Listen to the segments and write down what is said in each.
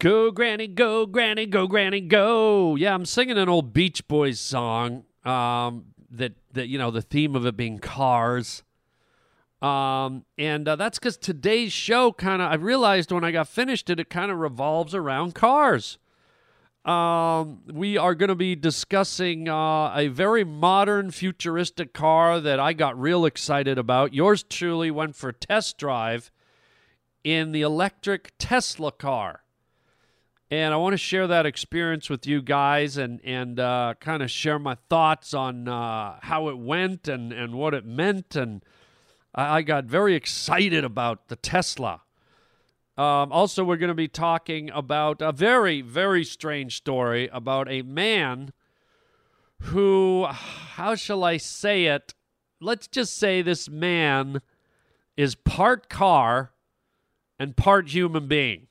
Go, Granny, go, Granny, go, Granny, go. Yeah, I'm singing an old Beach Boys song. Um, that that you know the theme of it being cars. Um, and uh, that's because today's show kind of I realized when I got finished it, it kind of revolves around cars. Um, we are going to be discussing uh, a very modern, futuristic car that I got real excited about. Yours truly went for test drive in the electric Tesla car and I want to share that experience with you guys and and uh, kind of share my thoughts on uh, how it went and and what it meant. And I, I got very excited about the Tesla. Um, also, we're going to be talking about a very very strange story about a man who, how shall I say it? Let's just say this man is part car and part human being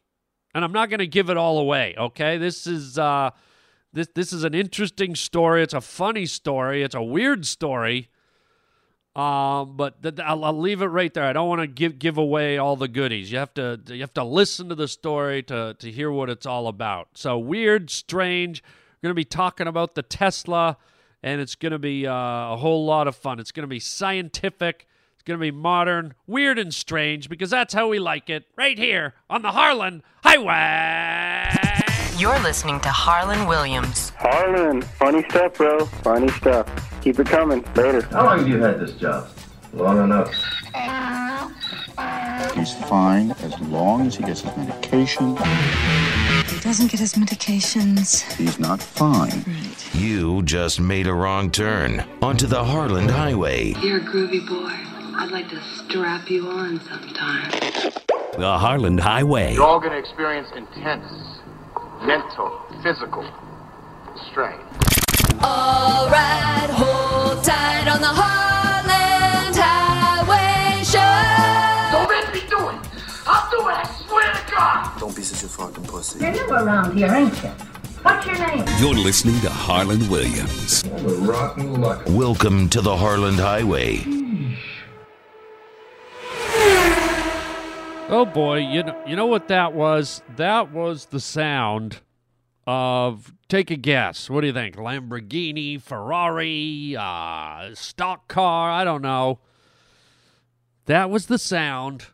and I'm not going to give it all away. Okay, this is uh, this this is an interesting story. It's a funny story. It's a weird story. Um, but th- I'll, I'll, leave it right there. I don't want to give give away all the goodies. You have to you have to listen to the story to to hear what it's all about. So weird, strange. We're going to be talking about the Tesla, and it's going to be uh, a whole lot of fun. It's going to be scientific going to be modern, weird, and strange because that's how we like it right here on the Harland Highway. You're listening to Harland Williams. Harland, funny stuff, bro. Funny stuff. Keep it coming. Later. How long have you had this job? Long enough. He's fine as long as he gets his medication. He doesn't get his medications. He's not fine. Right. You just made a wrong turn onto the Harland Highway. You're a groovy boy. I'd like to strap you on sometime. The Harland Highway. You're all going to experience intense mental, physical strain. All right, hold tight on the Harland Highway Show. Don't make me do it. I'll do it. I swear to God. Don't be such a fucking pussy. You're new around here, ain't you? What's your name? You're listening to Harland Williams. rotten luck. Welcome to the Harland Highway. Oh boy, you know, you know what that was? That was the sound of take a guess. What do you think? Lamborghini, Ferrari, uh, stock car, I don't know. That was the sound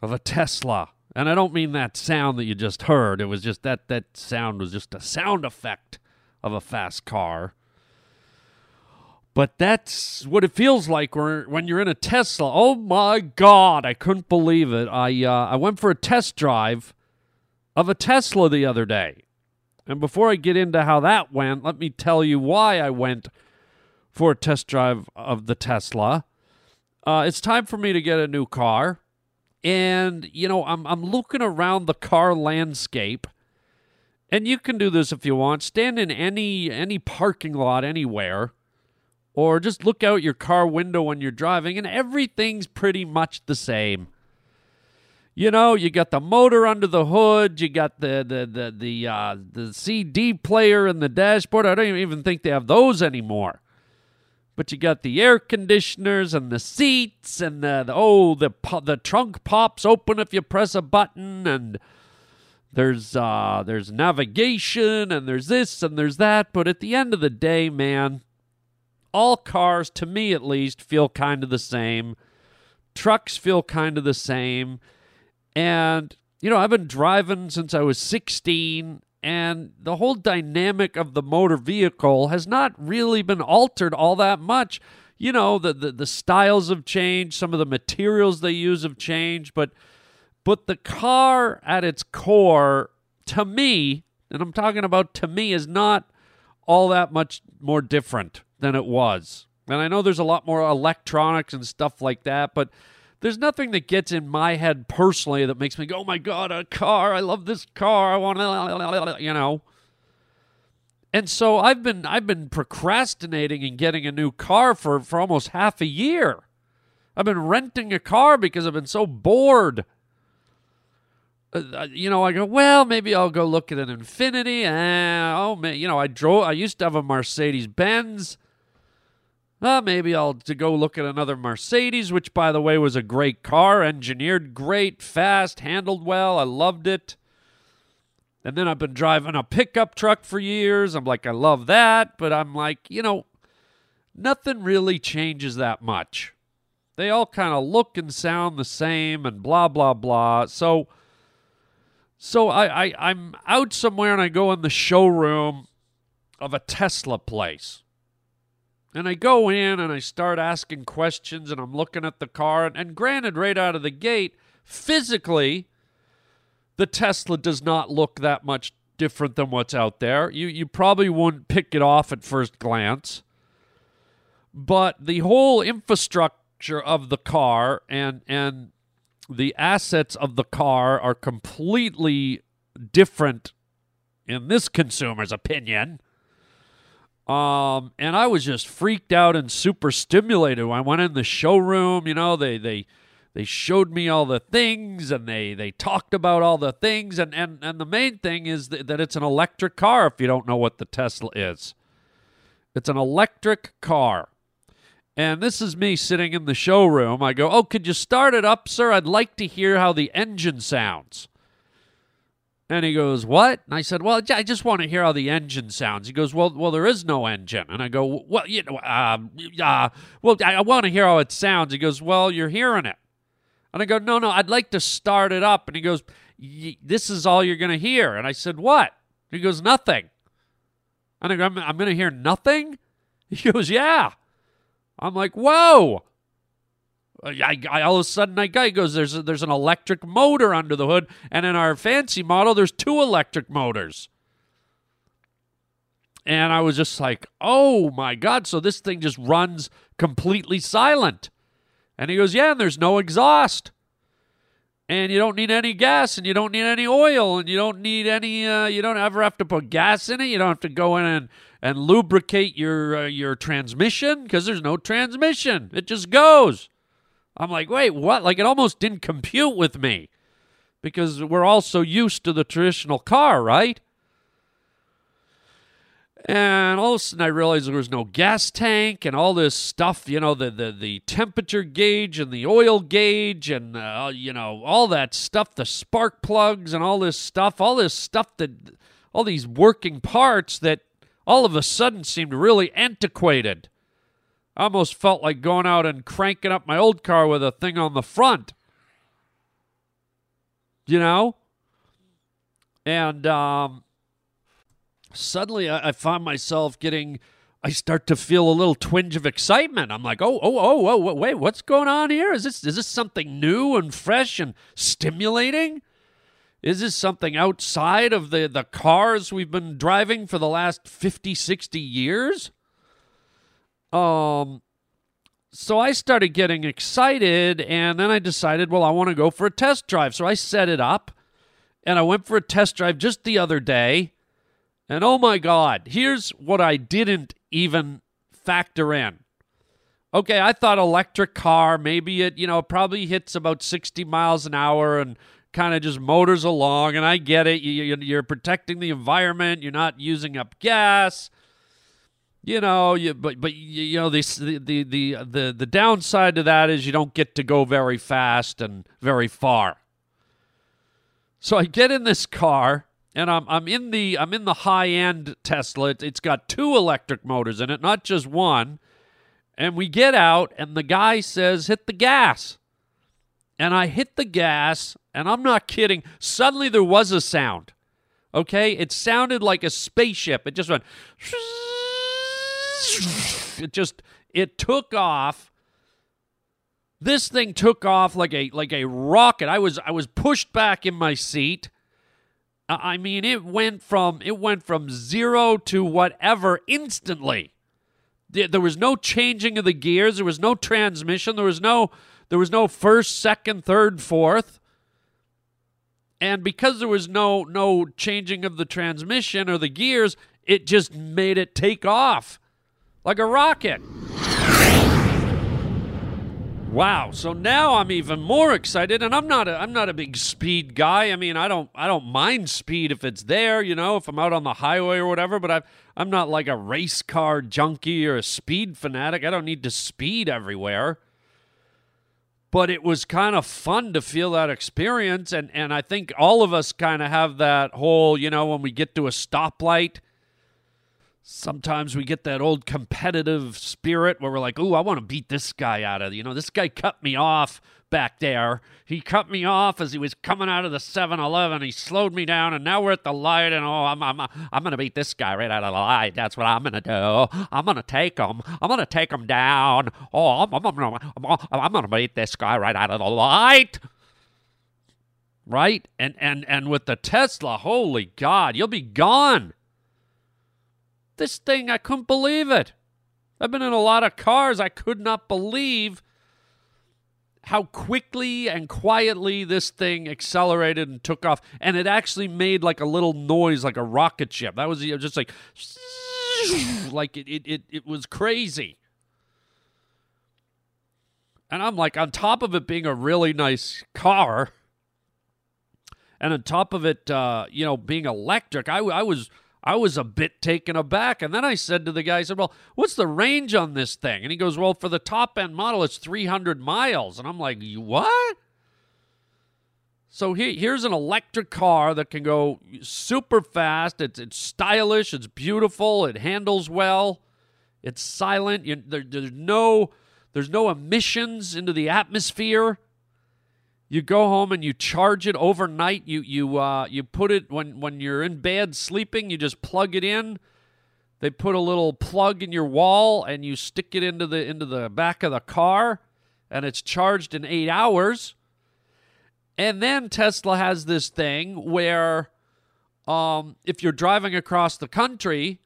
of a Tesla. And I don't mean that sound that you just heard. It was just that that sound was just a sound effect of a fast car. But that's what it feels like when you're in a Tesla. Oh my God, I couldn't believe it. I uh, I went for a test drive of a Tesla the other day, and before I get into how that went, let me tell you why I went for a test drive of the Tesla. Uh, it's time for me to get a new car, and you know I'm I'm looking around the car landscape. And you can do this if you want. Stand in any any parking lot anywhere or just look out your car window when you're driving and everything's pretty much the same. You know, you got the motor under the hood, you got the the the the uh, the CD player in the dashboard. I don't even think they have those anymore. But you got the air conditioners and the seats and the, the oh the the trunk pops open if you press a button and there's uh there's navigation and there's this and there's that. But at the end of the day, man, all cars, to me at least, feel kind of the same. Trucks feel kind of the same. And, you know, I've been driving since I was 16, and the whole dynamic of the motor vehicle has not really been altered all that much. You know, the, the, the styles have changed, some of the materials they use have changed, but but the car at its core, to me, and I'm talking about to me, is not all that much more different than it was. And I know there's a lot more electronics and stuff like that, but there's nothing that gets in my head personally that makes me go, "Oh my god, a car! I love this car! I want to," you know. And so I've been I've been procrastinating and getting a new car for for almost half a year. I've been renting a car because I've been so bored. Uh, uh you know, I go, well, maybe I'll go look at an Infiniti. Eh, oh, man, you know, I drove. I used to have a Mercedes Benz. Uh, maybe I'll to go look at another Mercedes, which by the way was a great car, engineered great, fast, handled well. I loved it. And then I've been driving a pickup truck for years. I'm like, I love that. But I'm like, you know, nothing really changes that much. They all kind of look and sound the same and blah, blah, blah. So, so I, I, I'm out somewhere and I go in the showroom of a Tesla place. And I go in and I start asking questions and I'm looking at the car. And, and granted, right out of the gate, physically, the Tesla does not look that much different than what's out there. You you probably wouldn't pick it off at first glance. But the whole infrastructure of the car and and the assets of the car are completely different in this consumer's opinion. Um, and I was just freaked out and super stimulated. I went in the showroom, you know, they they they showed me all the things and they they talked about all the things and and, and the main thing is that it's an electric car if you don't know what the Tesla is. It's an electric car. And this is me sitting in the showroom. I go, "Oh, could you start it up, sir? I'd like to hear how the engine sounds." And he goes, "What?" And I said, "Well, I just want to hear how the engine sounds." He goes, "Well, well, there is no engine." And I go, "Well, you know, um, uh, well, I, I want to hear how it sounds." He goes, "Well, you're hearing it." And I go, "No, no, I'd like to start it up." And he goes, "This is all you're going to hear." And I said, "What?" He goes, "Nothing." And I go, "I'm, I'm going to hear nothing." He goes, "Yeah." I'm like, "Whoa!" I, I, all of a sudden, I guy goes, "There's a, there's an electric motor under the hood, and in our fancy model, there's two electric motors." And I was just like, "Oh my god!" So this thing just runs completely silent. And he goes, "Yeah, and there's no exhaust, and you don't need any gas, and you don't need any oil, and you don't need any. Uh, you don't ever have to put gas in it. You don't have to go in and and lubricate your uh, your transmission because there's no transmission. It just goes." I'm like, wait, what? Like, it almost didn't compute with me because we're all so used to the traditional car, right? And all of a sudden, I realized there was no gas tank and all this stuff, you know, the, the, the temperature gauge and the oil gauge and, uh, you know, all that stuff, the spark plugs and all this stuff, all this stuff that, all these working parts that all of a sudden seemed really antiquated. Almost felt like going out and cranking up my old car with a thing on the front. You know? And um, suddenly I, I find myself getting, I start to feel a little twinge of excitement. I'm like, oh, oh, oh, oh, wait, what's going on here? Is this, is this something new and fresh and stimulating? Is this something outside of the, the cars we've been driving for the last 50, 60 years? Um, so I started getting excited, and then I decided, well, I want to go for a test drive. So I set it up, and I went for a test drive just the other day. And oh my God, here's what I didn't even factor in. Okay, I thought electric car, maybe it, you know, probably hits about 60 miles an hour and kind of just motors along. And I get it. You're protecting the environment, you're not using up gas you know, you, but but you know the, the the uh, the the downside to that is you don't get to go very fast and very far. So I get in this car and I'm I'm in the I'm in the high end Tesla. It, it's got two electric motors in it, not just one. And we get out and the guy says, "Hit the gas." And I hit the gas, and I'm not kidding. Suddenly there was a sound. Okay? It sounded like a spaceship. It just went it just it took off. This thing took off like a like a rocket. I was i was pushed back in my seat. I mean it went from it went from zero to whatever instantly. There was no changing of the gears. There was no transmission. There was no there was no first second third fourth. And because there was no no changing of the transmission or the gears it just made it take off like a rocket. Wow. So now I'm even more excited and I'm not a I'm not a big speed guy. I mean, I don't I don't mind speed if it's there, you know, if I'm out on the highway or whatever, but I I'm not like a race car junkie or a speed fanatic. I don't need to speed everywhere. but it was kind of fun to feel that experience and and I think all of us kind of have that whole, you know, when we get to a stoplight sometimes we get that old competitive spirit where we're like, "Ooh, I want to beat this guy out of, you know, this guy cut me off back there. He cut me off as he was coming out of the 7-Eleven. He slowed me down and now we're at the light and oh, I'm I'm I'm to beat this guy right out of the light. That's what I'm to do. I'm to take him. I'm to take him down. Oh, I'm I'm I'm, I'm, I'm to beat this guy right out of the light." Right? And and and with the Tesla, holy god, you'll be gone. This thing, I couldn't believe it. I've been in a lot of cars. I could not believe how quickly and quietly this thing accelerated and took off. And it actually made like a little noise, like a rocket ship. That was just like, like it, it, it, it was crazy. And I'm like, on top of it being a really nice car, and on top of it, uh, you know, being electric, I, I was I was a bit taken aback. And then I said to the guy, I said, Well, what's the range on this thing? And he goes, Well, for the top end model, it's 300 miles. And I'm like, What? So he, here's an electric car that can go super fast. It's, it's stylish. It's beautiful. It handles well. It's silent. You, there, there's no there's no emissions into the atmosphere. You go home and you charge it overnight. You you uh, you put it when when you're in bed sleeping. You just plug it in. They put a little plug in your wall and you stick it into the into the back of the car, and it's charged in eight hours. And then Tesla has this thing where, um, if you're driving across the country,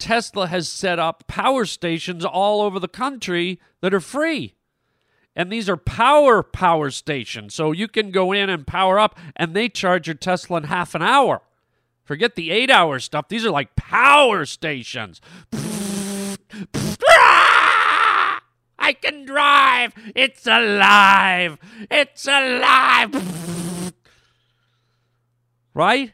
Tesla has set up power stations all over the country that are free. And these are power power stations. So you can go in and power up, and they charge your Tesla in half an hour. Forget the eight hour stuff. These are like power stations. I can drive. It's alive. It's alive. Right?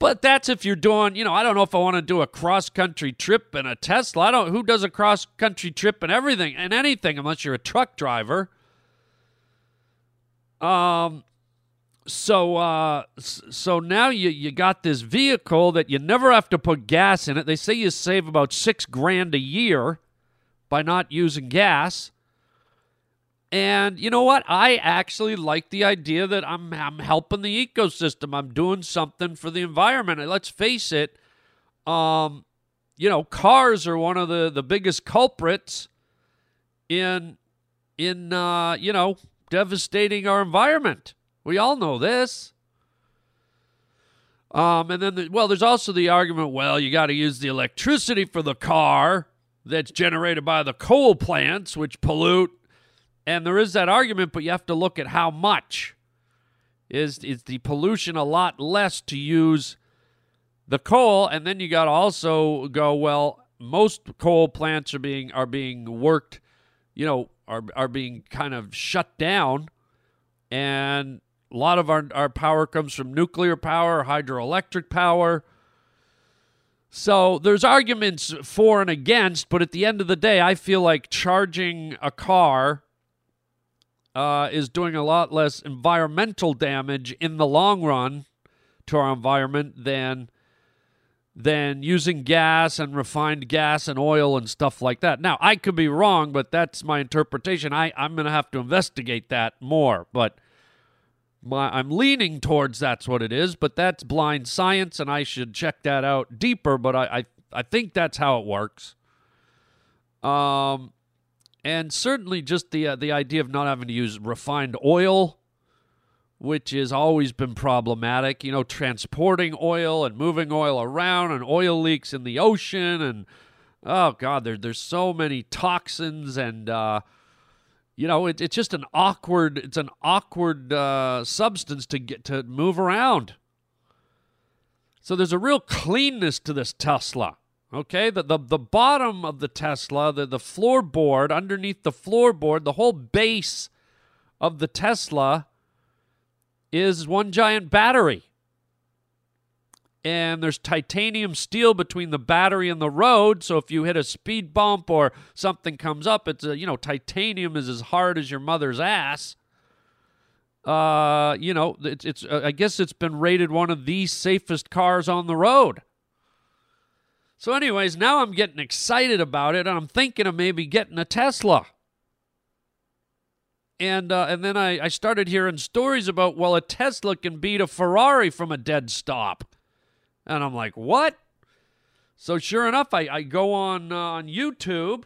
But that's if you're doing, you know, I don't know if I want to do a cross country trip in a Tesla. I don't who does a cross country trip and everything and anything unless you're a truck driver. Um so uh so now you you got this vehicle that you never have to put gas in it. They say you save about 6 grand a year by not using gas. And you know what? I actually like the idea that I'm, I'm helping the ecosystem. I'm doing something for the environment. And let's face it, um, you know, cars are one of the, the biggest culprits in in uh, you know devastating our environment. We all know this. Um, and then, the, well, there's also the argument. Well, you got to use the electricity for the car that's generated by the coal plants, which pollute and there is that argument, but you have to look at how much. Is is the pollution a lot less to use the coal? And then you got to also go, well, most coal plants are being are being worked, you know, are are being kind of shut down, and a lot of our, our power comes from nuclear power, hydroelectric power. So there's arguments for and against, but at the end of the day, I feel like charging a car uh, is doing a lot less environmental damage in the long run to our environment than than using gas and refined gas and oil and stuff like that. Now, I could be wrong, but that's my interpretation. I, I'm going to have to investigate that more, but my, I'm leaning towards that's what it is, but that's blind science, and I should check that out deeper, but I, I, I think that's how it works. Um, and certainly just the uh, the idea of not having to use refined oil which has always been problematic you know transporting oil and moving oil around and oil leaks in the ocean and oh god there, there's so many toxins and uh, you know it, it's just an awkward it's an awkward uh, substance to get to move around. So there's a real cleanness to this tesla Okay, the, the, the bottom of the Tesla, the, the floorboard, underneath the floorboard, the whole base of the Tesla is one giant battery. and there's titanium steel between the battery and the road. So if you hit a speed bump or something comes up, it's a, you know titanium is as hard as your mother's ass. Uh, you know, it's, it's uh, I guess it's been rated one of the safest cars on the road. So, anyways, now I'm getting excited about it, and I'm thinking of maybe getting a Tesla. And uh, and then I, I started hearing stories about well, a Tesla can beat a Ferrari from a dead stop, and I'm like, what? So sure enough, I, I go on uh, on YouTube,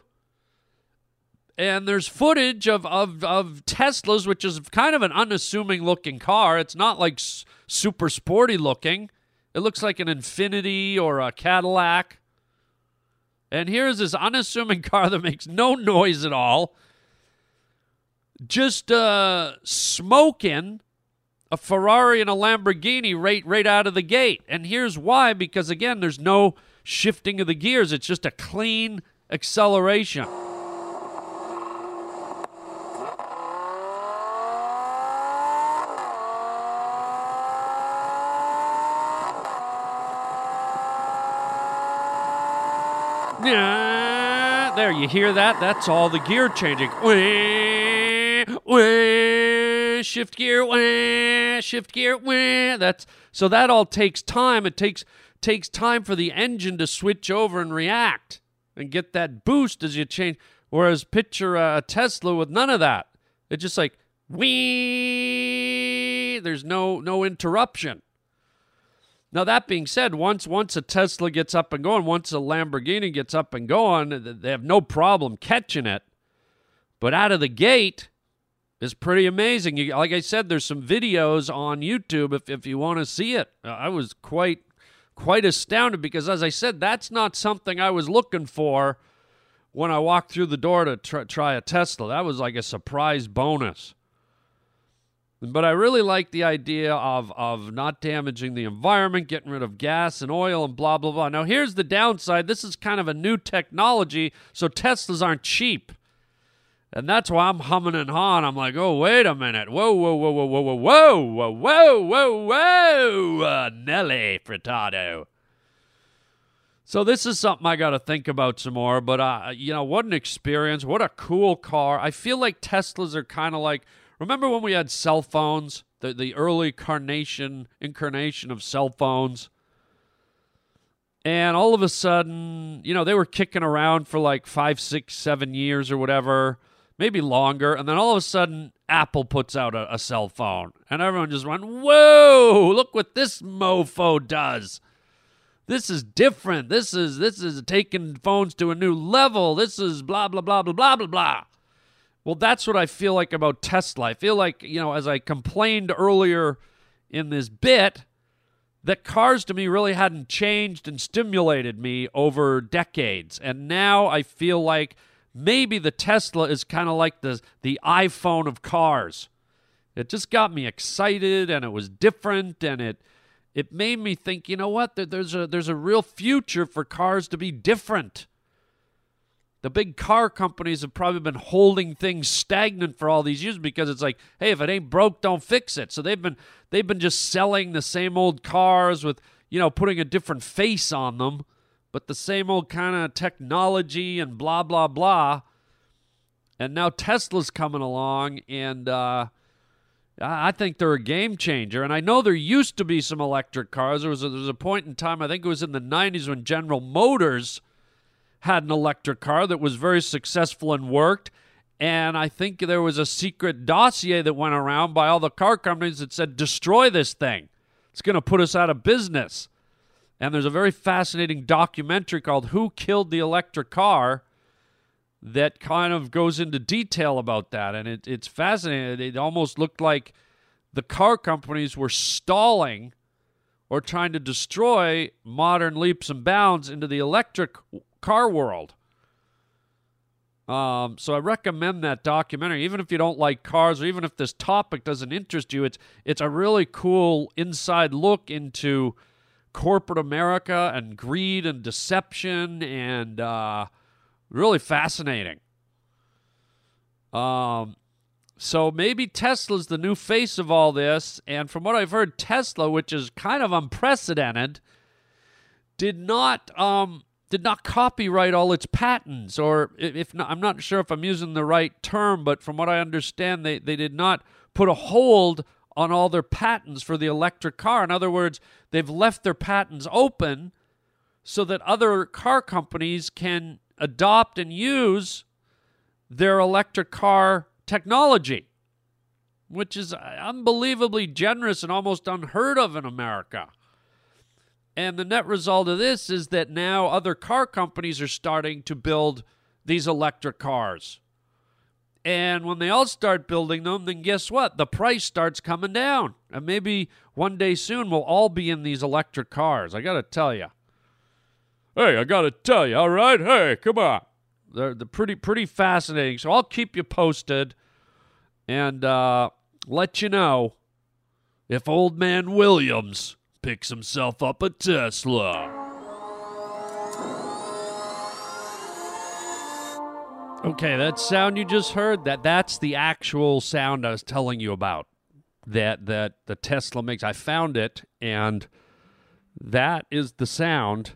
and there's footage of, of of Teslas, which is kind of an unassuming looking car. It's not like s- super sporty looking. It looks like an Infiniti or a Cadillac. And here's this unassuming car that makes no noise at all, just uh, smoking a Ferrari and a Lamborghini right right out of the gate. And here's why: because again, there's no shifting of the gears. It's just a clean acceleration. Yeah, there you hear that? That's all the gear changing. Wah, wah, shift gear, wah, shift gear, wah. That's so that all takes time. It takes takes time for the engine to switch over and react and get that boost as you change. Whereas picture a Tesla with none of that. It's just like wee. There's no no interruption. Now that being said, once once a Tesla gets up and going, once a Lamborghini gets up and going, they have no problem catching it. But out of the gate is pretty amazing. You, like I said, there's some videos on YouTube if if you want to see it. Uh, I was quite quite astounded because, as I said, that's not something I was looking for when I walked through the door to try, try a Tesla. That was like a surprise bonus. But I really like the idea of, of not damaging the environment, getting rid of gas and oil and blah, blah, blah. Now, here's the downside this is kind of a new technology, so Teslas aren't cheap. And that's why I'm humming and hawing. I'm like, oh, wait a minute. Whoa, whoa, whoa, whoa, whoa, whoa, whoa, whoa, whoa, whoa, uh, Nelly Furtado. So this is something I got to think about some more. But, uh, you know, what an experience. What a cool car. I feel like Teslas are kind of like Remember when we had cell phones, the, the early carnation, incarnation of cell phones? And all of a sudden, you know, they were kicking around for like five, six, seven years or whatever, maybe longer. And then all of a sudden, Apple puts out a, a cell phone. And everyone just went, whoa, look what this mofo does. This is different. This is this is taking phones to a new level. This is blah blah blah blah blah blah blah. Well, that's what I feel like about Tesla. I feel like, you know, as I complained earlier in this bit, that cars to me really hadn't changed and stimulated me over decades. And now I feel like maybe the Tesla is kind of like the, the iPhone of cars. It just got me excited and it was different and it it made me think, you know what, there's a there's a real future for cars to be different. The big car companies have probably been holding things stagnant for all these years because it's like, hey, if it ain't broke, don't fix it. So they've been they've been just selling the same old cars with, you know, putting a different face on them, but the same old kind of technology and blah blah blah. And now Tesla's coming along and uh I think they're a game changer. And I know there used to be some electric cars. There was a, there was a point in time, I think it was in the 90s, when General Motors had an electric car that was very successful and worked. And I think there was a secret dossier that went around by all the car companies that said, destroy this thing. It's going to put us out of business. And there's a very fascinating documentary called Who Killed the Electric Car that kind of goes into detail about that. And it, it's fascinating. It almost looked like the car companies were stalling or trying to destroy modern leaps and bounds into the electric car world. Um, so I recommend that documentary, even if you don't like cars, or even if this topic doesn't interest you. It's it's a really cool inside look into corporate America and greed and deception, and uh, really fascinating. Um, so maybe Tesla's the new face of all this, and from what I've heard, Tesla, which is kind of unprecedented, did not um, did not copyright all its patents, or if not, I'm not sure if I'm using the right term, but from what I understand, they they did not put a hold on all their patents for the electric car. In other words, they've left their patents open so that other car companies can adopt and use their electric car technology, which is uh, unbelievably generous and almost unheard of in America. And the net result of this is that now other car companies are starting to build these electric cars. And when they all start building them, then guess what? The price starts coming down. And maybe one day soon we'll all be in these electric cars. I got to tell you. Hey, I got to tell you, all right? Hey, come on. They're, they're pretty pretty fascinating. So I'll keep you posted and uh, let you know if old man Williams picks himself up a Tesla. Okay, that sound you just heard, that that's the actual sound I was telling you about. That that the Tesla makes. I found it and that is the sound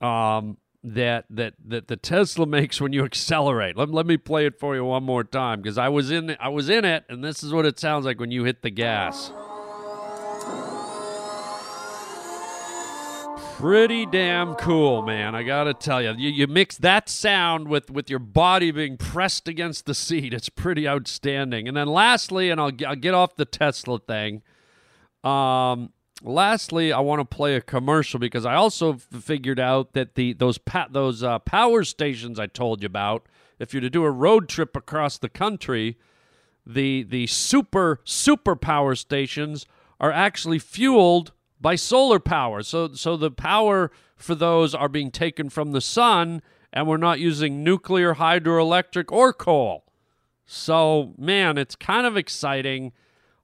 um that that that the Tesla makes when you accelerate. Let, let me play it for you one more time because I was in I was in it and this is what it sounds like when you hit the gas. Pretty damn cool, man. I gotta tell you, you, you mix that sound with with your body being pressed against the seat. It's pretty outstanding. And then lastly, and I'll, I'll get off the Tesla thing. Um, lastly, I want to play a commercial because I also f- figured out that the those pa- those uh, power stations I told you about, if you're to do a road trip across the country, the the super super power stations are actually fueled by solar power. So so the power for those are being taken from the sun and we're not using nuclear, hydroelectric or coal. So, man, it's kind of exciting.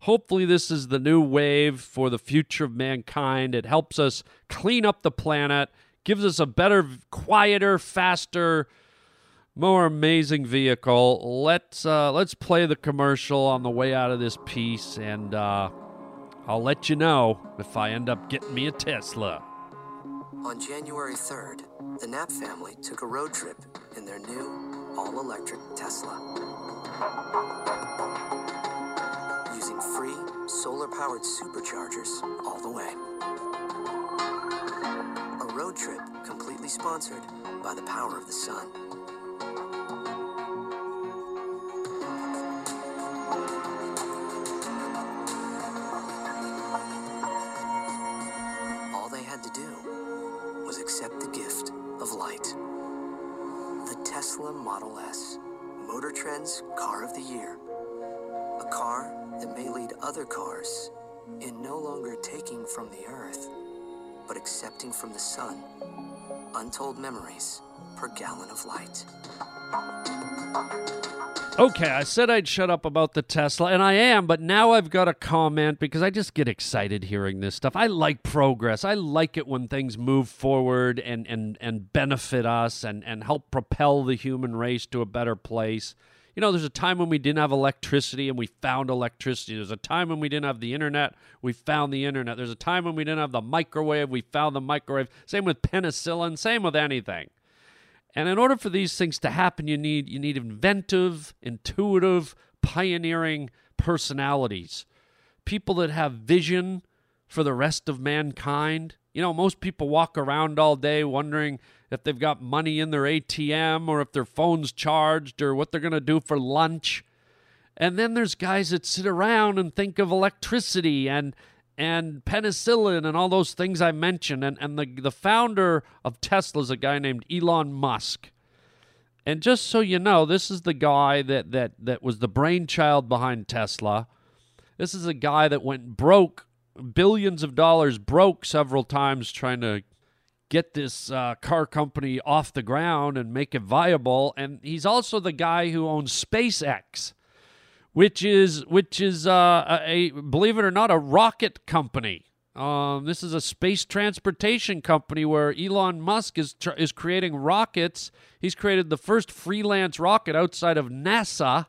Hopefully this is the new wave for the future of mankind. It helps us clean up the planet, gives us a better, quieter, faster, more amazing vehicle. Let's uh, let's play the commercial on the way out of this piece, and uh, I'll let you know if I end up getting me a Tesla. On January 3rd, the Knapp family took a road trip in their new all electric Tesla. Using free solar powered superchargers all the way. A road trip completely sponsored by the power of the sun. Other cars in no longer taking from the earth, but accepting from the sun untold memories per gallon of light. Okay, I said I'd shut up about the Tesla, and I am, but now I've got a comment because I just get excited hearing this stuff. I like progress. I like it when things move forward and, and, and benefit us and, and help propel the human race to a better place. You know, there's a time when we didn't have electricity and we found electricity. There's a time when we didn't have the internet, we found the internet. There's a time when we didn't have the microwave, we found the microwave. Same with penicillin, same with anything. And in order for these things to happen, you need you need inventive, intuitive, pioneering personalities. People that have vision for the rest of mankind. You know, most people walk around all day wondering if they've got money in their ATM or if their phone's charged or what they're going to do for lunch. And then there's guys that sit around and think of electricity and and penicillin and all those things I mentioned. And, and the, the founder of Tesla is a guy named Elon Musk. And just so you know, this is the guy that, that, that was the brainchild behind Tesla. This is a guy that went broke, billions of dollars broke several times trying to get this uh, car company off the ground and make it viable. And he's also the guy who owns SpaceX which is which is uh, a, believe it or not a rocket company. Um, this is a space transportation company where Elon Musk is tr- is creating rockets. He's created the first freelance rocket outside of NASA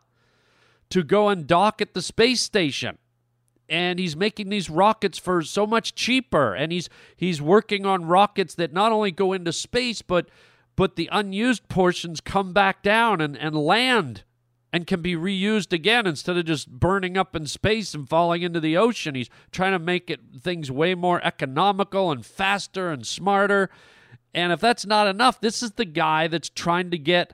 to go and dock at the space station. And he's making these rockets for so much cheaper and he's he's working on rockets that not only go into space but but the unused portions come back down and, and land and can be reused again instead of just burning up in space and falling into the ocean. He's trying to make it things way more economical and faster and smarter. And if that's not enough, this is the guy that's trying to get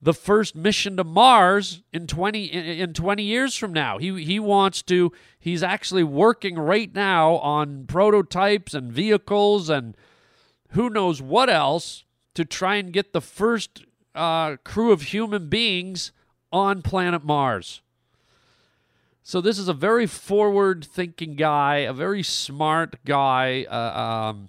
the first mission to Mars in 20 in 20 years from now. He he wants to he's actually working right now on prototypes and vehicles and who knows what else to try and get the first uh, crew of human beings on planet Mars. So this is a very forward-thinking guy, a very smart guy, uh, um,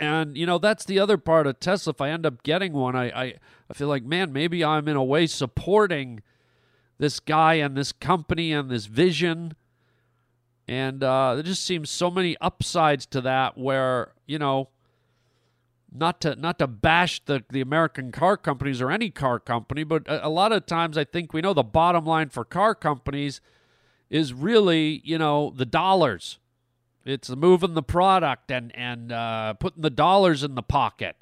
and you know that's the other part of Tesla. If I end up getting one, I, I I feel like man, maybe I'm in a way supporting this guy and this company and this vision. And uh, there just seems so many upsides to that where, you know, not to not to bash the, the American car companies or any car company, but a, a, lot of times I think we know the bottom line for car companies is really you know the dollars. It's moving the product and and uh, putting the dollars in the pocket.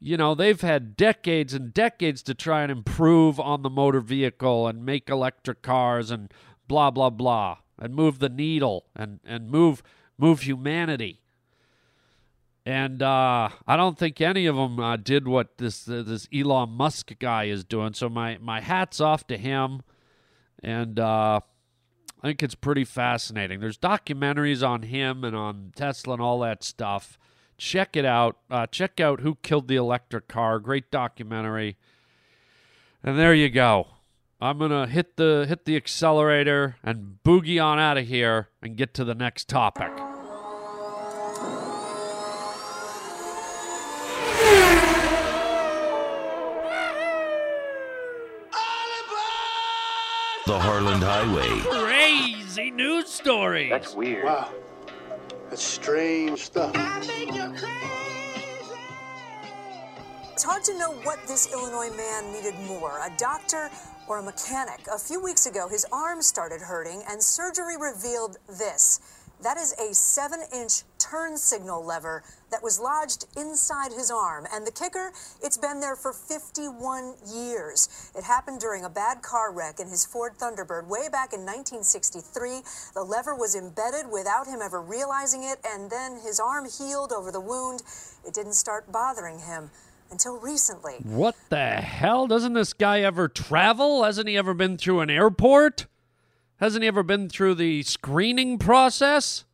You know they've had decades and decades to try and improve on the motor vehicle and make electric cars and blah blah blah and move the needle and and move move humanity and uh, I don't think any of them uh, did what this uh, this Elon Musk guy is doing. So my my hats off to him, and uh, I think it's pretty fascinating. There's documentaries on him and on Tesla and all that stuff. Check it out. Uh, check out Who Killed the Electric Car. Great documentary. And there you go. I'm gonna hit the hit the accelerator and boogie on out of here and get to the next topic. the Harland Highway. Crazy news stories. That's weird. Wow. That's strange stuff. It's hard to know what this Illinois man needed more a doctor or a mechanic. A few weeks ago, his arm started hurting, and surgery revealed this. That is a seven inch turn signal lever that was lodged inside his arm. And the kicker, it's been there for 51 years. It happened during a bad car wreck in his Ford Thunderbird way back in 1963. The lever was embedded without him ever realizing it, and then his arm healed over the wound. It didn't start bothering him until recently. What the hell? Doesn't this guy ever travel? Hasn't he ever been through an airport? Hasn't he ever been through the screening process?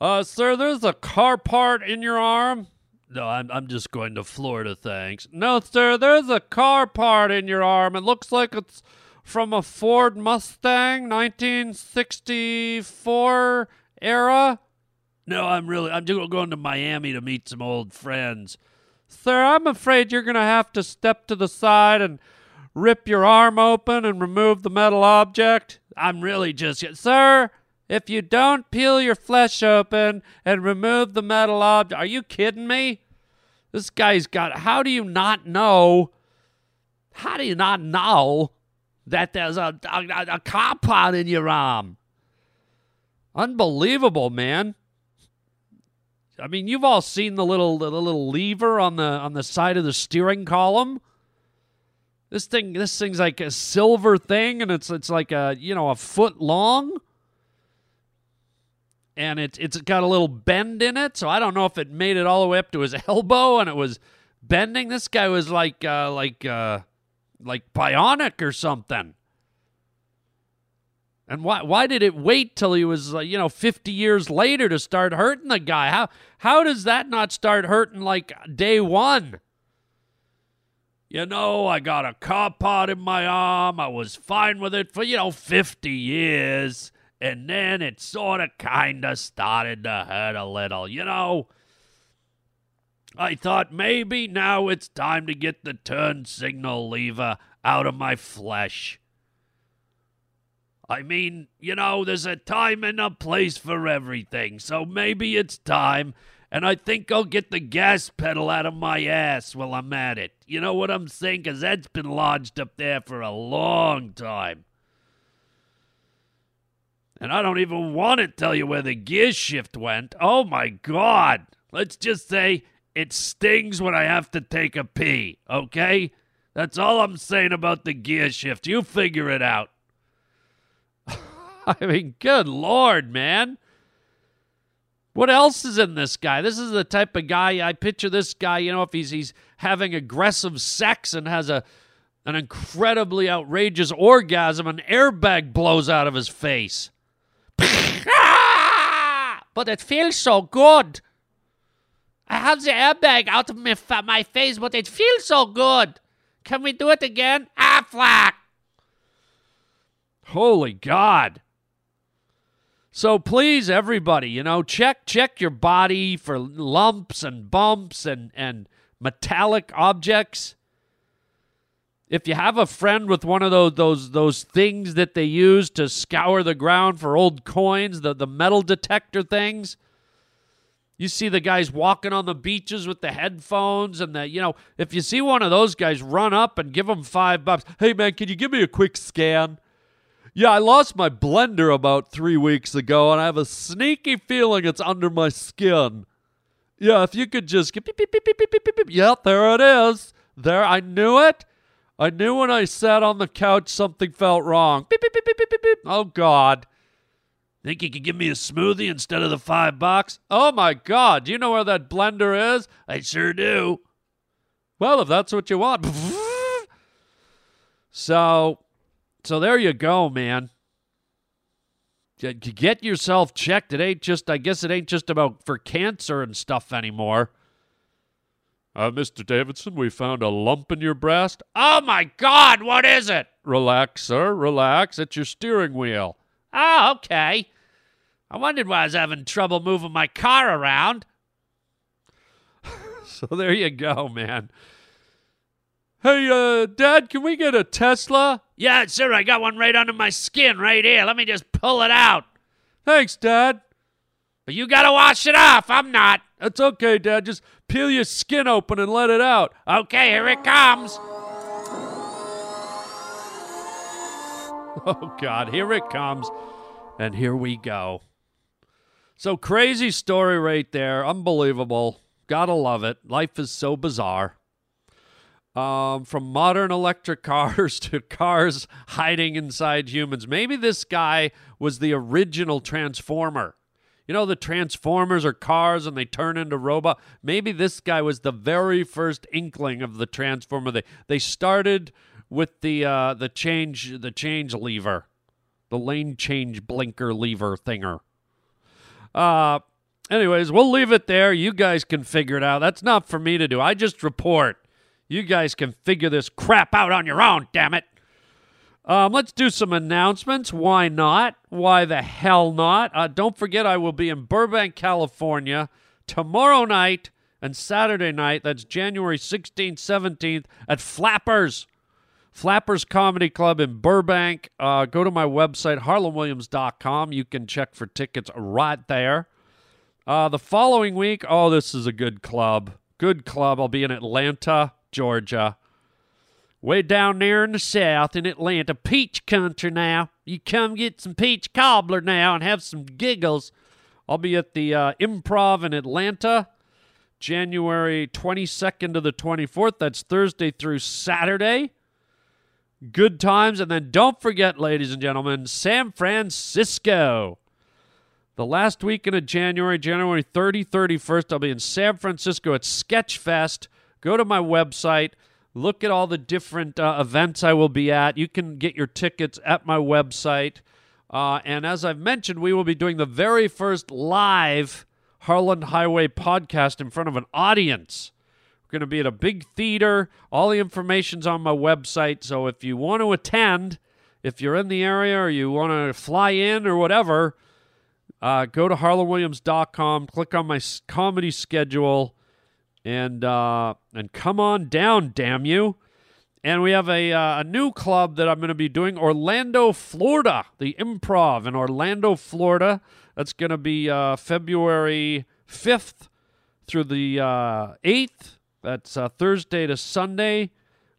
Uh, sir, there's a car part in your arm. No, I'm, I'm just going to Florida, thanks. No, sir, there's a car part in your arm. It looks like it's from a Ford Mustang, 1964 era. No, I'm really, I'm just going to Miami to meet some old friends. Sir, I'm afraid you're going to have to step to the side and rip your arm open and remove the metal object. I'm really just, sir, if you don't peel your flesh open and remove the metal object, are you kidding me? This guy's got, how do you not know? How do you not know that there's a, a, a car part in your arm? Unbelievable, man. I mean, you've all seen the little the little lever on the on the side of the steering column. This thing, this thing's like a silver thing, and it's it's like a you know a foot long, and it's it's got a little bend in it. So I don't know if it made it all the way up to his elbow, and it was bending. This guy was like uh, like uh, like bionic or something. And why why did it wait till he was uh, you know 50 years later to start hurting the guy? How how does that not start hurting like day 1? you know, I got a car part in my arm. I was fine with it for, you know, 50 years. And then it sort of kind of started to hurt a little, you know. I thought maybe now it's time to get the turn signal lever out of my flesh. I mean, you know, there's a time and a place for everything, so maybe it's time and I think I'll get the gas pedal out of my ass while I'm at it. You know what I'm saying? Because that's been lodged up there for a long time. And I don't even want to tell you where the gear shift went. Oh my God. Let's just say it stings when I have to take a pee, okay? That's all I'm saying about the gear shift. You figure it out. I mean, good Lord, man. What else is in this guy? This is the type of guy I picture this guy, you know, if he's he's having aggressive sex and has a an incredibly outrageous orgasm, an airbag blows out of his face. but it feels so good. I have the airbag out of my, fa- my face, but it feels so good. Can we do it again? Ah. Holy God. So please, everybody, you know, check check your body for lumps and bumps and and metallic objects. If you have a friend with one of those those those things that they use to scour the ground for old coins, the, the metal detector things, you see the guys walking on the beaches with the headphones and the you know, if you see one of those guys, run up and give them five bucks. Hey man, can you give me a quick scan? Yeah, I lost my blender about three weeks ago, and I have a sneaky feeling it's under my skin. Yeah, if you could just beep, beep, beep, beep, beep, beep, beep. Yeah, there it is. There, I knew it. I knew when I sat on the couch something felt wrong. Beep, beep, beep, beep, beep, beep, beep. Oh, God. Think you could give me a smoothie instead of the five bucks? Oh, my God. Do you know where that blender is? I sure do. Well, if that's what you want. so so there you go, man. Get yourself checked. It ain't just, I guess it ain't just about for cancer and stuff anymore. Uh, Mr. Davidson, we found a lump in your breast. Oh my God, what is it? Relax, sir, relax. It's your steering wheel. Oh, okay. I wondered why I was having trouble moving my car around. so there you go, man. Hey, uh, Dad, can we get a Tesla? Yeah, sir, I got one right under my skin right here. Let me just pull it out. Thanks, Dad. But you gotta wash it off. I'm not. That's okay, Dad. Just peel your skin open and let it out. Okay, here it comes. Oh, God, here it comes. And here we go. So, crazy story right there. Unbelievable. Gotta love it. Life is so bizarre. Um, from modern electric cars to cars hiding inside humans. Maybe this guy was the original Transformer. You know, the Transformers are cars and they turn into robot. Maybe this guy was the very first inkling of the Transformer. They they started with the uh, the change the change lever, the lane change blinker lever thinger. Uh, anyways, we'll leave it there. You guys can figure it out. That's not for me to do. I just report. You guys can figure this crap out on your own, damn it. Um, let's do some announcements. Why not? Why the hell not? Uh, don't forget, I will be in Burbank, California tomorrow night and Saturday night. That's January 16th, 17th at Flappers. Flappers Comedy Club in Burbank. Uh, go to my website, harlandwilliams.com. You can check for tickets right there. Uh, the following week, oh, this is a good club. Good club. I'll be in Atlanta. Georgia. Way down there in the south in Atlanta, peach country now. You come get some peach cobbler now and have some giggles. I'll be at the uh, Improv in Atlanta, January 22nd to the 24th. That's Thursday through Saturday. Good times. And then don't forget, ladies and gentlemen, San Francisco. The last weekend of January, January 30, 31st, I'll be in San Francisco at Sketchfest go to my website, look at all the different uh, events I will be at. You can get your tickets at my website. Uh, and as I've mentioned, we will be doing the very first live Harland Highway podcast in front of an audience. We're going to be at a big theater. All the information's on my website. So if you want to attend, if you're in the area or you want to fly in or whatever, uh, go to harlandwilliams.com, click on my comedy schedule, and uh, and come on down, damn you. And we have a, uh, a new club that I'm going to be doing, Orlando, Florida, the Improv in Orlando, Florida. That's going to be uh, February 5th through the uh, 8th. That's uh, Thursday to Sunday.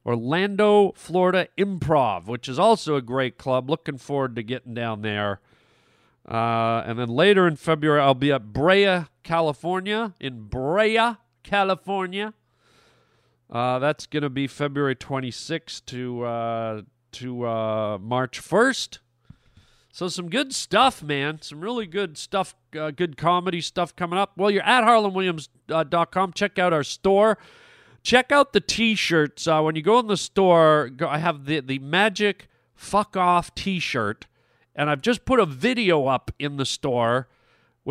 Orlando, Florida Improv, which is also a great club. Looking forward to getting down there. Uh, and then later in February, I'll be at Brea, California, in Brea, California. Uh, that's going to be February 26th to uh, to uh, March 1st. So some good stuff, man. Some really good stuff, uh, good comedy stuff coming up. Well, you're at harlandwilliams.com. Check out our store. Check out the T-shirts. Uh, when you go in the store, go, I have the the Magic Fuck Off T-shirt, and I've just put a video up in the store.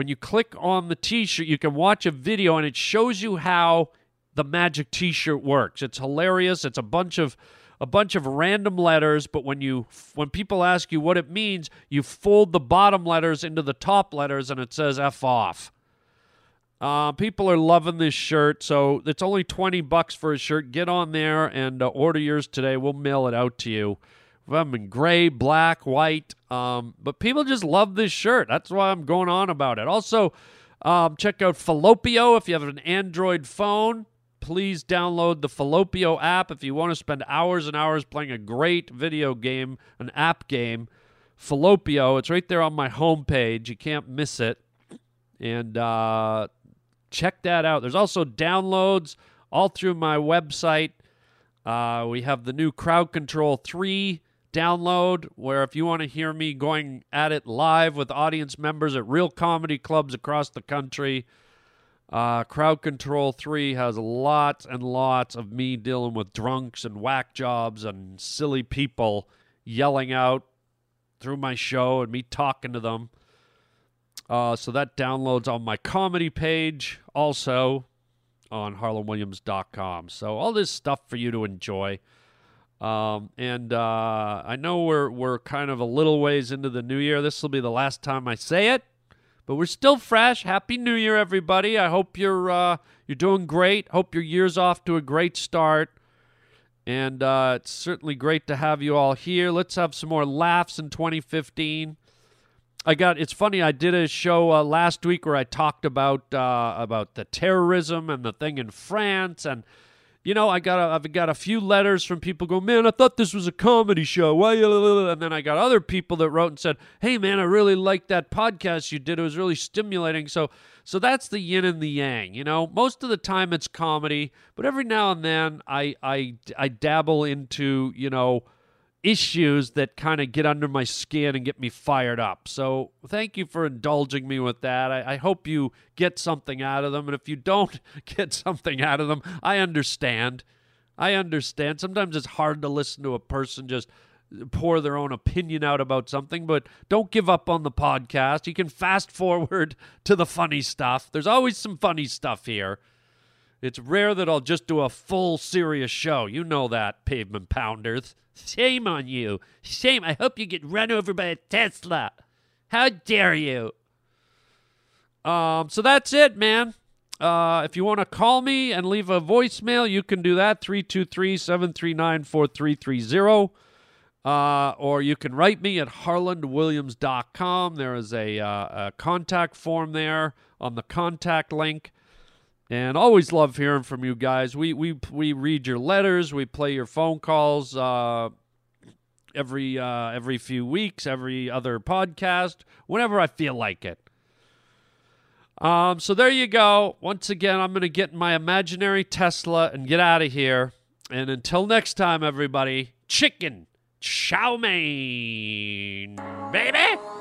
When you click on the T-shirt, you can watch a video, and it shows you how the Magic T-shirt works. It's hilarious. It's a bunch of a bunch of random letters, but when you when people ask you what it means, you fold the bottom letters into the top letters, and it says "f off." Uh, people are loving this shirt, so it's only twenty bucks for a shirt. Get on there and uh, order yours today. We'll mail it out to you. Them in gray, black, white, um, but people just love this shirt. That's why I'm going on about it. Also, um, check out Fallopio if you have an Android phone. Please download the Fallopio app if you want to spend hours and hours playing a great video game, an app game. Fallopio, it's right there on my homepage. You can't miss it. And uh, check that out. There's also downloads all through my website. Uh, we have the new Crowd Control 3 download, where if you want to hear me going at it live with audience members at real comedy clubs across the country, uh, Crowd Control 3 has lots and lots of me dealing with drunks and whack jobs and silly people yelling out through my show and me talking to them. Uh, so that downloads on my comedy page also on harlandwilliams.com. So all this stuff for you to enjoy. Um, and uh, I know we're we're kind of a little ways into the new year. This will be the last time I say it, but we're still fresh. Happy New Year, everybody! I hope you're uh, you're doing great. Hope your year's off to a great start. And uh, it's certainly great to have you all here. Let's have some more laughs in 2015. I got. It's funny. I did a show uh, last week where I talked about uh, about the terrorism and the thing in France, and you know, I got a, I've got a few letters from people go, man, I thought this was a comedy show. Why? And then I got other people that wrote and said, hey, man, I really liked that podcast you did. It was really stimulating. So, so that's the yin and the yang. You know, most of the time it's comedy, but every now and then I I I dabble into you know issues that kind of get under my skin and get me fired up. So thank you for indulging me with that. I, I, hope you get something out of them. And if you don't get something out of them, I understand. I understand. Sometimes it's hard to listen to a person just pour their own opinion out about something, but don't give up on the podcast. You can fast forward to the funny stuff. There's always some funny stuff here. It's rare that I'll just do a full serious show. You know that, pavement pounders. Shame on you. Shame. I hope you get run over by a Tesla. How dare you? Um, so that's it, man. Uh, if you want to call me and leave a voicemail, you can do that 323 739 4330. Uh, or you can write me at harlandwilliams.com. There is a, uh, a contact form there on the contact link. And always love hearing from you guys. We we we read your letters, we play your phone calls uh, every uh, every few weeks, every other podcast, whenever I feel like it. Um, so there you go. Once again, I'm going to get my imaginary Tesla and get out of here. And until next time, everybody, chicken chow mein, baby.